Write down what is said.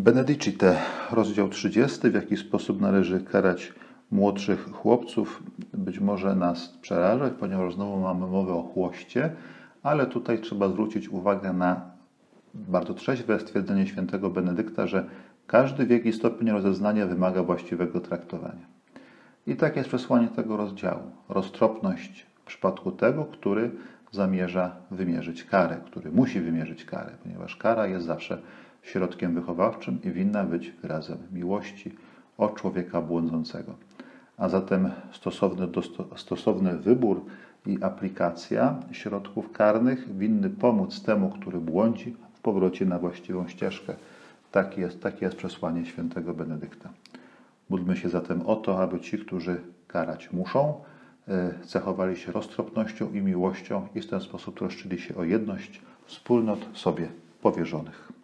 Benedicite, rozdział 30. W jaki sposób należy karać młodszych chłopców, być może nas przerażać, ponieważ znowu mamy mowę o chłoście, ale tutaj trzeba zwrócić uwagę na bardzo trzeźwe stwierdzenie świętego Benedykta, że każdy wiek i stopień rozeznania wymaga właściwego traktowania. I tak jest przesłanie tego rozdziału. Roztropność w przypadku tego, który zamierza wymierzyć karę, który musi wymierzyć karę, ponieważ kara jest zawsze środkiem wychowawczym i winna być wyrazem miłości o człowieka błądzącego. A zatem stosowny, stosowny wybór i aplikacja środków karnych winny pomóc temu, który błądzi, w powrocie na właściwą ścieżkę. Takie jest, takie jest przesłanie świętego Benedykta. Módlmy się zatem o to, aby ci, którzy karać muszą, e, cechowali się roztropnością i miłością i w ten sposób troszczyli się o jedność wspólnot sobie powierzonych.